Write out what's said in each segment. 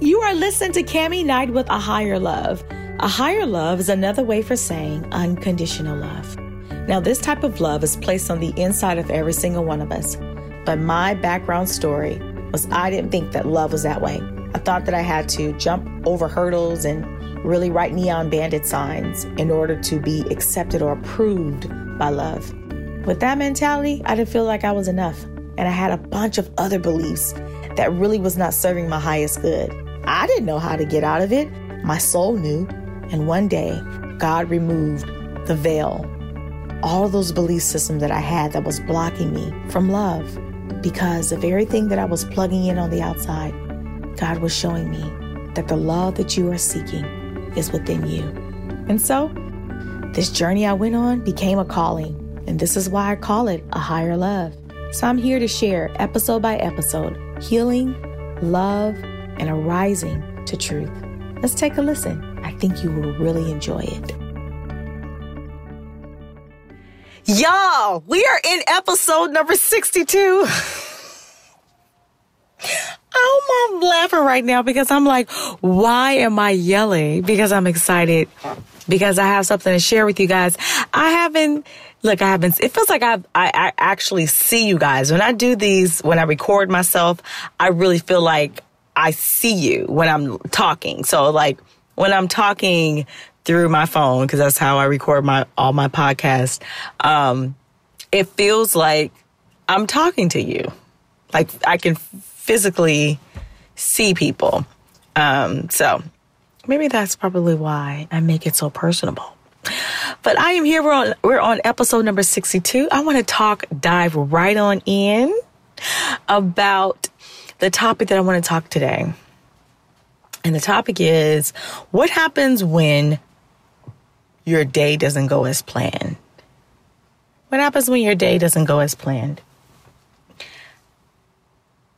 You are listening to Cami Knight with A Higher Love. A higher love is another way for saying unconditional love. Now, this type of love is placed on the inside of every single one of us. But my background story was I didn't think that love was that way. I thought that I had to jump over hurdles and really write neon bandit signs in order to be accepted or approved by love. With that mentality, I didn't feel like I was enough. And I had a bunch of other beliefs that really was not serving my highest good. I didn't know how to get out of it. My soul knew. And one day, God removed the veil, all those belief systems that I had that was blocking me from love. Because of everything that I was plugging in on the outside, God was showing me that the love that you are seeking is within you. And so, this journey I went on became a calling. And this is why I call it a higher love. So I'm here to share episode by episode healing, love, and arising to truth. Let's take a listen. I think you will really enjoy it. Y'all, we are in episode number 62. Oh, I'm um, laughing right now because I'm like, why am I yelling? Because I'm excited. Because I have something to share with you guys. I haven't, look, I haven't, it feels like I've, I, I actually see you guys. When I do these, when I record myself, I really feel like I see you when I'm talking. So like when I'm talking through my phone, because that's how I record my, all my podcasts, um, it feels like I'm talking to you. Like I can physically see people. Um, so maybe that's probably why I make it so personable. But I am here. We're on, we're on episode number 62. I want to talk, dive right on in about the topic that I want to talk today. And the topic is what happens when your day doesn't go as planned? What happens when your day doesn't go as planned?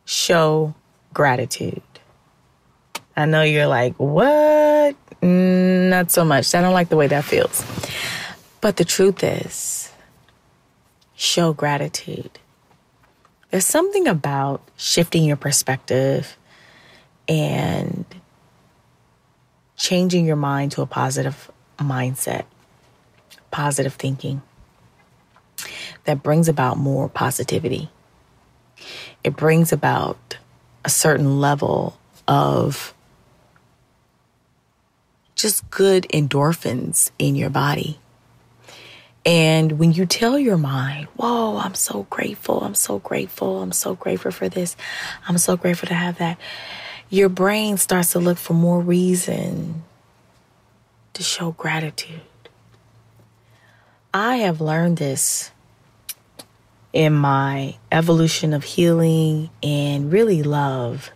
Show gratitude. I know you're like, what? Mm, not so much. I don't like the way that feels. But the truth is, show gratitude. There's something about shifting your perspective and changing your mind to a positive mindset, positive thinking that brings about more positivity. It brings about a certain level of just good endorphins in your body. And when you tell your mind, whoa, I'm so grateful, I'm so grateful, I'm so grateful for this, I'm so grateful to have that, your brain starts to look for more reason to show gratitude. I have learned this in my evolution of healing and really love,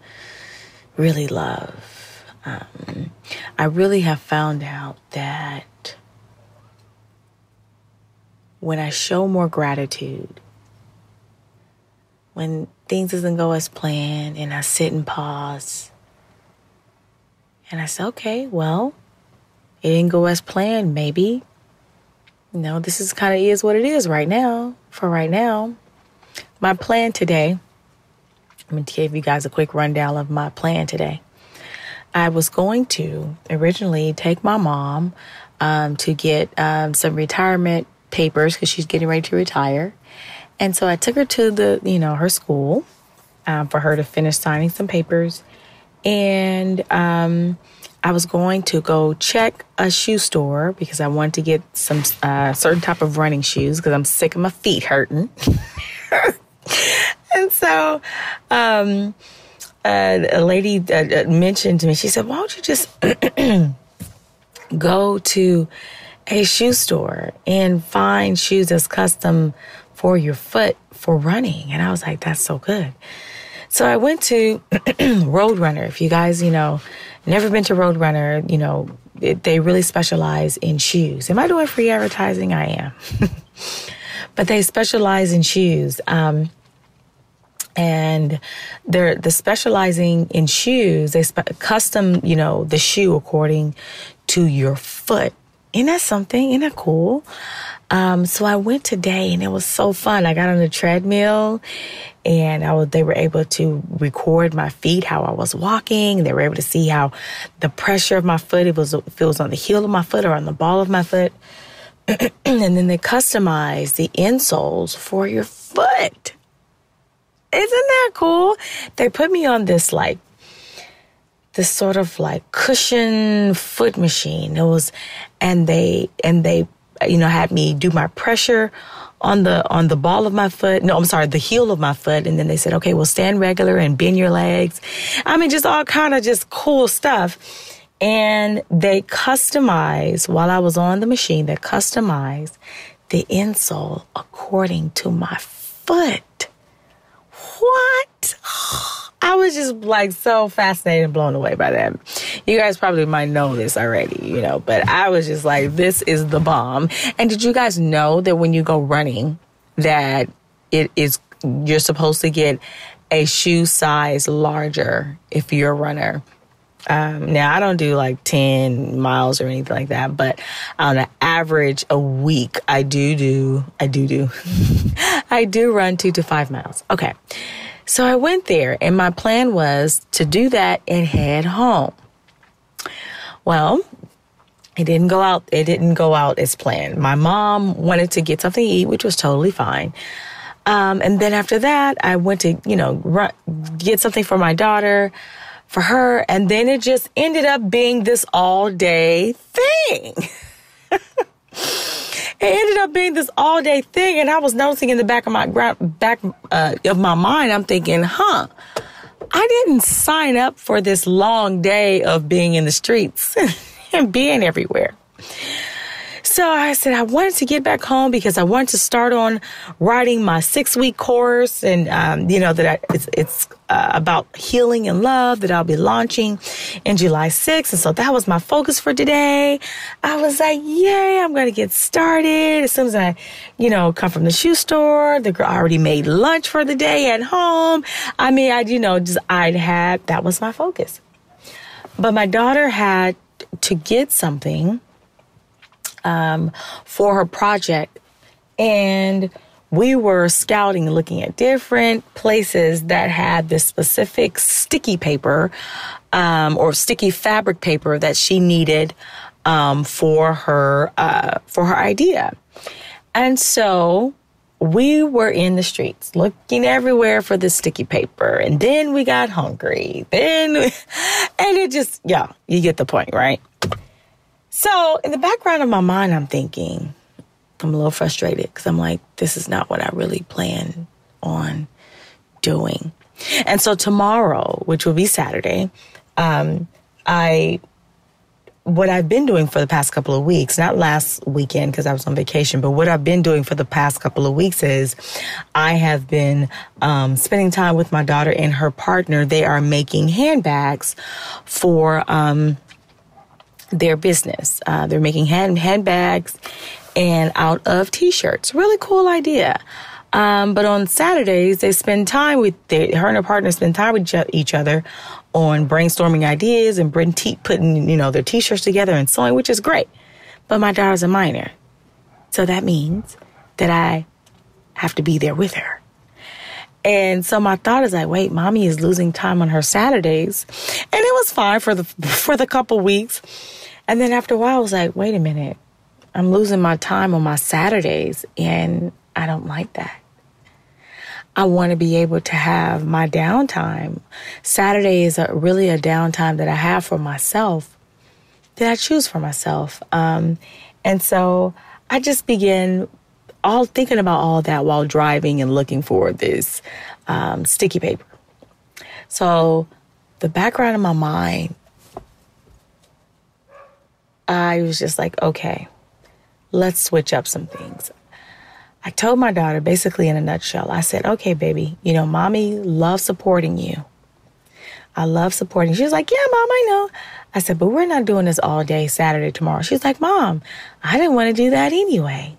really love. Um, I really have found out that when I show more gratitude, when things doesn't go as planned and I sit and pause and I say, okay, well, it didn't go as planned, maybe. You know, this is kind of is what it is right now, for right now. My plan today, I'm going to give you guys a quick rundown of my plan today. I was going to originally take my mom um, to get um, some retirement papers because she's getting ready to retire. And so I took her to the, you know, her school um, for her to finish signing some papers. And um, I was going to go check a shoe store because I wanted to get some uh, certain type of running shoes because I'm sick of my feet hurting. and so um, uh, a lady uh, mentioned to me, she said, Why don't you just go to a shoe store and find shoes that's custom for your foot for running. And I was like, that's so good. So I went to Roadrunner. If you guys, you know, never been to Roadrunner, you know, it, they really specialize in shoes. Am I doing free advertising? I am. but they specialize in shoes. Um, and they're the specializing in shoes. They spe- custom, you know, the shoe according to your foot isn't that something? Isn't that cool? Um, so I went today and it was so fun. I got on the treadmill and I was, they were able to record my feet, how I was walking. They were able to see how the pressure of my foot, it was, if it was on the heel of my foot or on the ball of my foot. and then they customize the insoles for your foot. Isn't that cool? They put me on this like this sort of like cushion foot machine. It was, and they and they you know had me do my pressure on the on the ball of my foot. No, I'm sorry, the heel of my foot. And then they said, okay, well, stand regular and bend your legs. I mean, just all kind of just cool stuff. And they customized while I was on the machine. They customized the insole according to my foot. What? I was just like so fascinated and blown away by that. You guys probably might know this already, you know, but I was just like, this is the bomb. And did you guys know that when you go running, that it is, you're supposed to get a shoe size larger if you're a runner? Um, now I don't do like 10 miles or anything like that, but on an average a week, I do do, I do do, I do run two to five miles. Okay. So I went there and my plan was to do that and head home. Well, it didn't go out, it didn't go out as planned. My mom wanted to get something to eat, which was totally fine. Um, and then after that, I went to, you know, run, get something for my daughter, for her. And then it just ended up being this all day thing. it ended up being this all day thing. And I was noticing in the back of my back uh, of my mind, I'm thinking, huh, I didn't sign up for this long day of being in the streets and being everywhere. So I said I wanted to get back home because I wanted to start on writing my six week course, and um, you know that I, it's it's uh, about healing and love that I'll be launching in July 6th. And so that was my focus for today. I was like, yay, I'm going to get started. As soon as I, you know, come from the shoe store, the girl already made lunch for the day at home. I mean, I, you know, just, I'd had, that was my focus. But my daughter had to get something um, for her project. And we were scouting, and looking at different places that had this specific sticky paper um, or sticky fabric paper that she needed um, for her uh, for her idea. And so we were in the streets looking everywhere for the sticky paper. And then we got hungry. Then, and it just, yeah, you get the point, right? So in the background of my mind, I'm thinking, I'm a little frustrated because I'm like, this is not what I really plan on doing. And so tomorrow, which will be Saturday, um, I what I've been doing for the past couple of weeks, not last weekend because I was on vacation, but what I've been doing for the past couple of weeks is I have been um, spending time with my daughter and her partner. They are making handbags for um, their business. Uh, they're making hand handbags and out of t-shirts. Really cool idea. Um, but on Saturdays, they spend time with their, her and her partner spend time with each other on brainstorming ideas and putting, you know, their t-shirts together and sewing, which is great. But my daughter's a minor. So that means that I have to be there with her. And so my thought is like, wait, mommy is losing time on her Saturdays. And it was fine for the, for the couple weeks. And then after a while, I was like, wait a minute. I'm losing my time on my Saturdays and I don't like that. I want to be able to have my downtime. Saturday is a, really a downtime that I have for myself that I choose for myself. Um, and so I just begin all thinking about all that while driving and looking for this um, sticky paper. So the background of my mind, I was just like, okay, let's switch up some things. I told my daughter basically in a nutshell, I said, okay, baby, you know, mommy loves supporting you. I love supporting. She was like, yeah, mom, I know. I said, but we're not doing this all day Saturday, tomorrow. She's like, mom, I didn't want to do that anyway.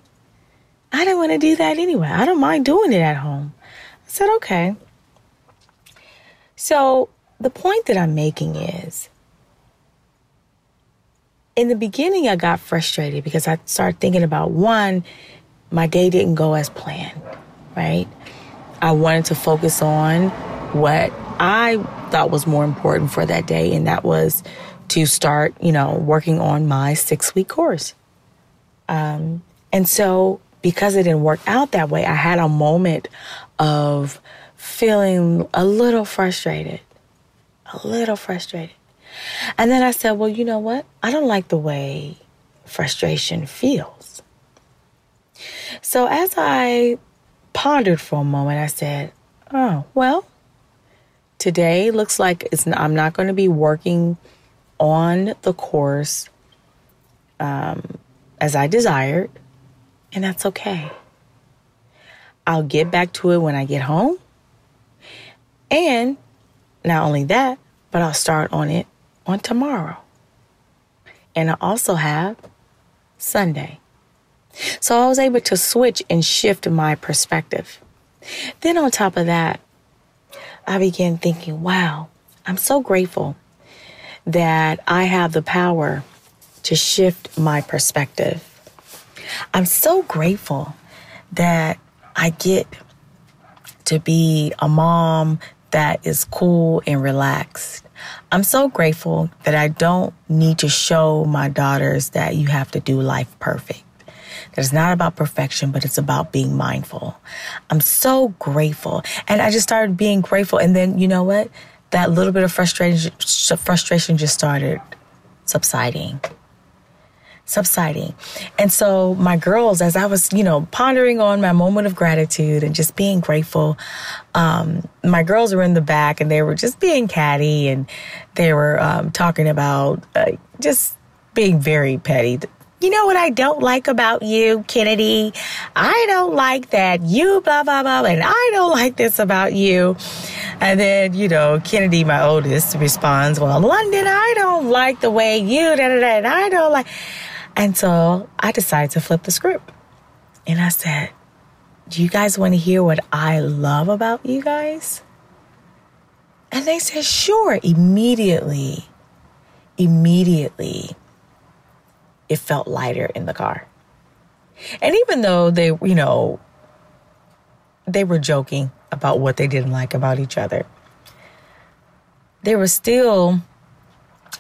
I didn't want to do that anyway. I don't mind doing it at home. I said, okay. So the point that I'm making is in the beginning, I got frustrated because I started thinking about one, my day didn't go as planned, right? I wanted to focus on what I thought was more important for that day, and that was to start, you know, working on my six week course. Um, and so, because it didn't work out that way, I had a moment of feeling a little frustrated, a little frustrated. And then I said, well, you know what? I don't like the way frustration feels. So as I pondered for a moment, I said, oh, well, today looks like it's I'm not going to be working on the course um, as I desired, and that's okay. I'll get back to it when I get home. And not only that, but I'll start on it on tomorrow. And I also have Sunday. So I was able to switch and shift my perspective. Then on top of that, I began thinking, wow, I'm so grateful that I have the power to shift my perspective. I'm so grateful that I get to be a mom that is cool and relaxed. I'm so grateful that I don't need to show my daughters that you have to do life perfect. That it's not about perfection, but it's about being mindful. I'm so grateful. And I just started being grateful. And then, you know what? That little bit of frustration, frustration just started subsiding subsiding. And so my girls, as I was, you know, pondering on my moment of gratitude and just being grateful, um, my girls were in the back and they were just being catty and they were um, talking about uh, just being very petty. You know what I don't like about you, Kennedy? I don't like that you blah blah blah, and I don't like this about you. And then, you know, Kennedy, my oldest, responds, Well, London, I don't like the way you da da da, and I don't like. And so I decided to flip the script. And I said, Do you guys want to hear what I love about you guys? And they said, Sure. Immediately, immediately, it felt lighter in the car. And even though they, you know, they were joking about what they didn't like about each other, there was still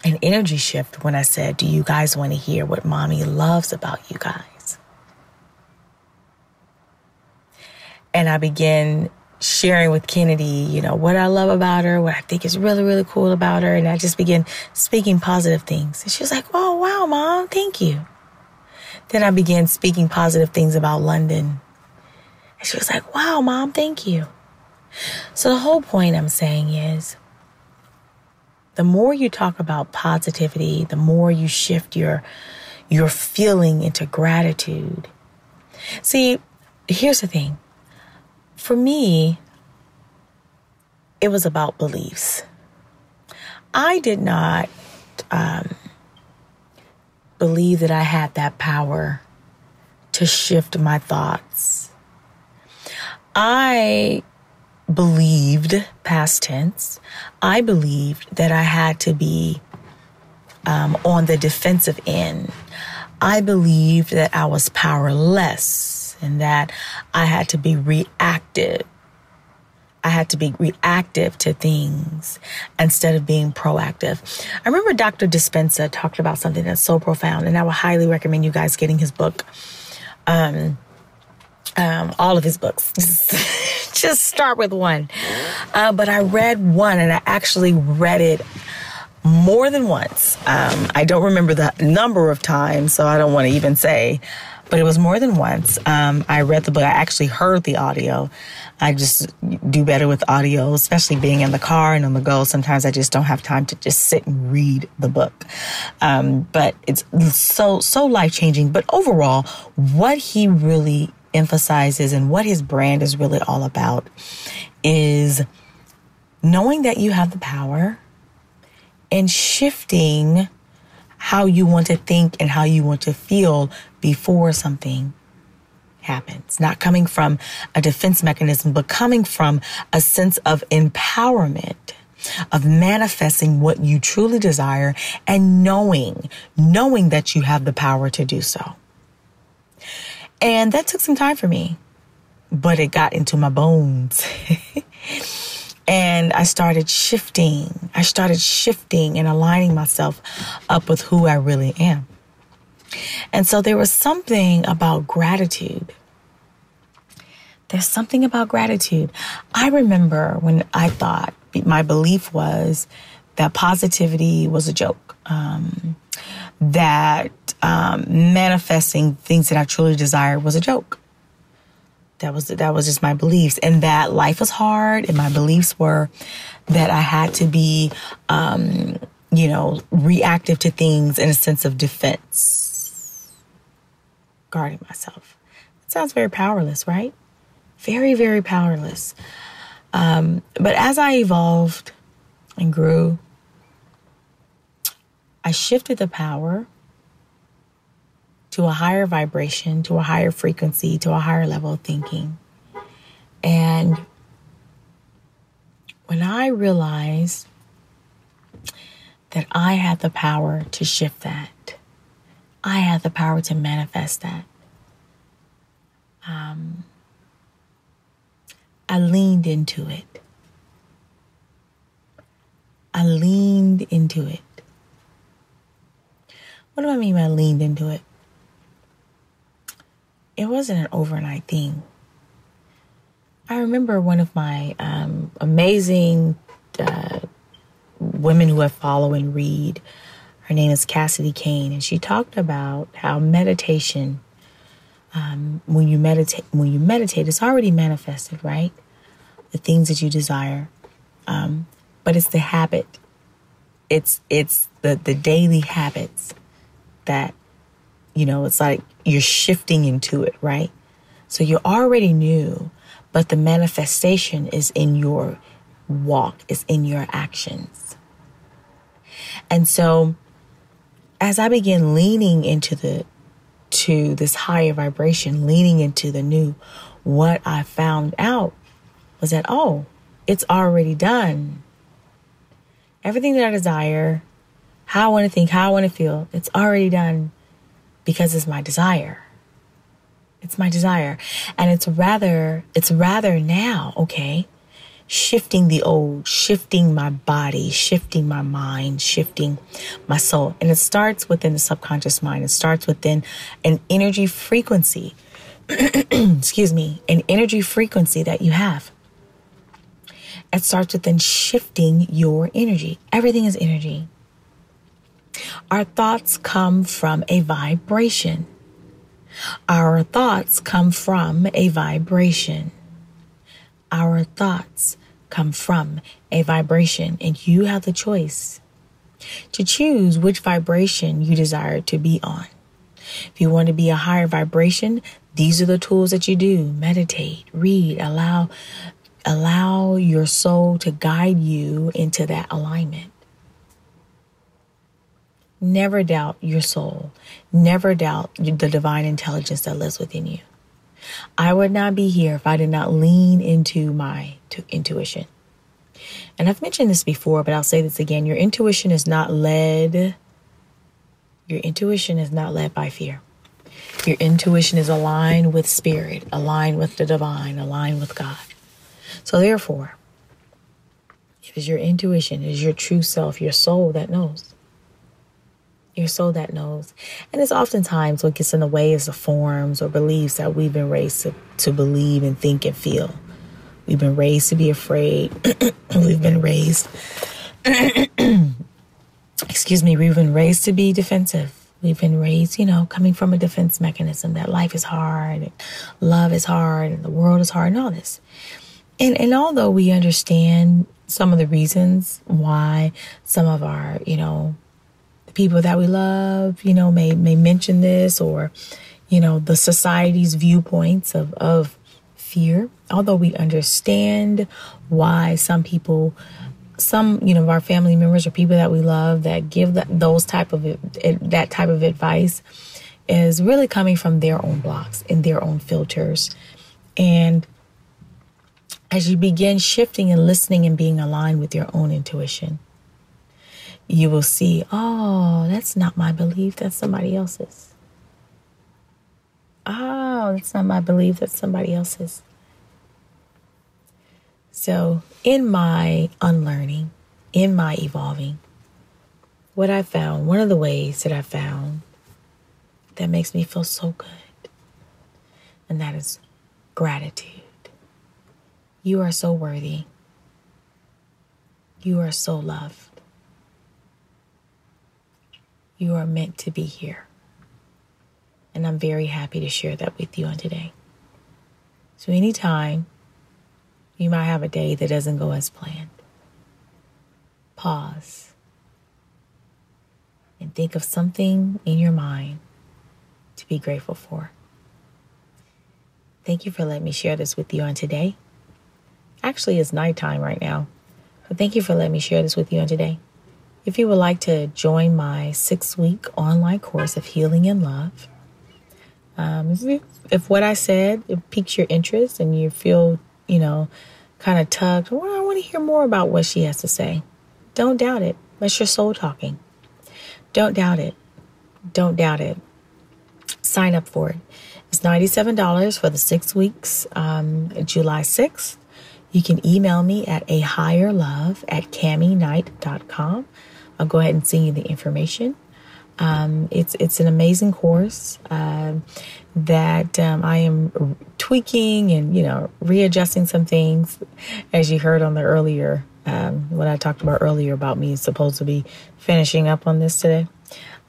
an energy shift when I said, Do you guys want to hear what mommy loves about you guys? And I began sharing with Kennedy, you know, what I love about her, what I think is really, really cool about her. And I just began speaking positive things. And she was like, Oh, wow, mom, thank you. Then I began speaking positive things about London. And she was like, Wow, mom, thank you. So the whole point I'm saying is, the more you talk about positivity, the more you shift your your feeling into gratitude. See, here's the thing. For me, it was about beliefs. I did not um, believe that I had that power to shift my thoughts. I believed, past tense, I believed that I had to be um, on the defensive end. I believed that I was powerless and that I had to be reactive. I had to be reactive to things instead of being proactive. I remember Dr. Dispenza talked about something that's so profound, and I would highly recommend you guys getting his book. Um, um, all of his books. Just start with one. Uh, but I read one and I actually read it more than once. Um, I don't remember the number of times, so I don't want to even say, but it was more than once. Um, I read the book. I actually heard the audio. I just do better with audio, especially being in the car and on the go. Sometimes I just don't have time to just sit and read the book. Um, but it's so, so life changing. But overall, what he really emphasizes and what his brand is really all about is knowing that you have the power and shifting how you want to think and how you want to feel before something happens. Not coming from a defense mechanism, but coming from a sense of empowerment. of manifesting what you truly desire and knowing, knowing that you have the power to do so. And that took some time for me, but it got into my bones. and I started shifting. I started shifting and aligning myself up with who I really am. And so there was something about gratitude. There's something about gratitude. I remember when I thought my belief was that positivity was a joke, um, that um, manifesting things that I truly desired was a joke. That was that was just my beliefs, and that life was hard, and my beliefs were that I had to be, um, you know, reactive to things in a sense of defense, guarding myself. It sounds very powerless, right? Very, very powerless. Um, but as I evolved and grew, I shifted the power to a higher vibration, to a higher frequency, to a higher level of thinking. And when I realized that I had the power to shift that, I had the power to manifest that. Um, I leaned into it. I leaned into it. What do I mean by leaned into it? It wasn't an overnight thing. I remember one of my um, amazing uh, women who I follow and read. Her name is Cassidy Kane, and she talked about how meditation um, when you meditate, when you meditate, it's already manifested, right? The things that you desire, um, but it's the habit. It's it's the the daily habits that you know. It's like you're shifting into it, right? So you already knew, but the manifestation is in your walk, is in your actions, and so as I began leaning into the to this higher vibration, leaning into the new, what I found out was that, oh, it's already done. Everything that I desire, how I want to think, how I want to feel, it's already done because it's my desire. It's my desire. And it's rather, it's rather now, okay? shifting the old, shifting my body, shifting my mind, shifting my soul. And it starts within the subconscious mind. It starts within an energy frequency. Excuse me, an energy frequency that you have. It starts within shifting your energy. Everything is energy. Our thoughts come from a vibration. Our thoughts come from a vibration our thoughts come from a vibration, and you have the choice to choose which vibration you desire to be on. If you want to be a higher vibration, these are the tools that you do. Meditate, read, allow allow your soul to guide you into that alignment. Never doubt your soul. Never doubt the divine intelligence that lives within you. I would not be here if I did not lean into my intuition. And I've mentioned this before, but I'll say this again. Your intuition is not led, your intuition is not led by fear. Your intuition is aligned with spirit, aligned with the divine, aligned with God. So therefore, it is your intuition, it is your true self, your soul that knows your soul that knows. And it's oftentimes what gets in the way is the forms or beliefs that we've been raised to, to believe and think and feel. We've been raised to be afraid. we've been raised, excuse me, we've been raised to be defensive. We've been raised, you know, coming from a defense mechanism that life is hard, and love is hard, and the world is hard, and all this. And, and although we understand some of the reasons why some of our, you know, people that we love, you know, may may mention this or, you know, the society's viewpoints of, of fear. Although we understand why some people some you know of our family members or people that we love that give that, those type of eh, that type of advice is really coming from their own blocks and their own filters and as you begin shifting and listening and being aligned with your own intuition, you will see, oh, that's not my belief, that's somebody else's. Oh, that's not my belief, that's somebody else's. So, in my unlearning, in my evolving, what I found, one of the ways that I found that makes me feel so good, and that is gratitude. You are so worthy. You are so loved. You are meant to be here. And I'm very happy to share that with you on today. So, anytime you might have a day that doesn't go as planned, pause and think of something in your mind to be grateful for. Thank you for letting me share this with you on today. Actually, it's nighttime right now, but thank you for letting me share this with you on today. If you would like to join my six week online course of healing and love, um, if, if, what I said piques your interest and you feel, you know, kind of tugged, well, I want to hear more about what she has to say. Don't doubt it. That's your soul talking. Don't doubt it. Don't doubt it. Sign up for it. It's $97 for the six weeks, um, July 6th. You can email me at a higher love at cammyknight.com. I'll go ahead and send you the information. Um, it's it's an amazing course uh, that um, I am tweaking and you know readjusting some things, as you heard on the earlier um, what I talked about earlier about me supposed to be finishing up on this today.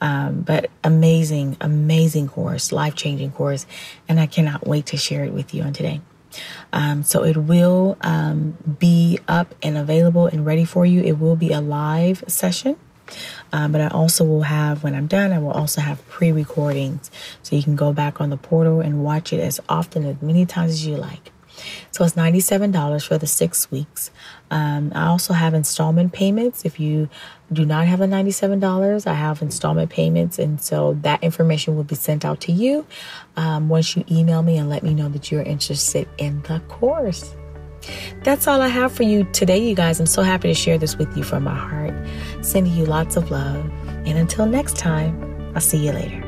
Um, but amazing, amazing course, life changing course, and I cannot wait to share it with you on today. Um, so it will um, be up and available and ready for you. It will be a live session. Um, but I also will have, when I'm done, I will also have pre recordings. So you can go back on the portal and watch it as often, as many times as you like. So it's $97 for the six weeks. Um, I also have installment payments. If you do not have the $97, I have installment payments. And so that information will be sent out to you um, once you email me and let me know that you're interested in the course. That's all I have for you today, you guys. I'm so happy to share this with you from my heart. Sending you lots of love. And until next time, I'll see you later.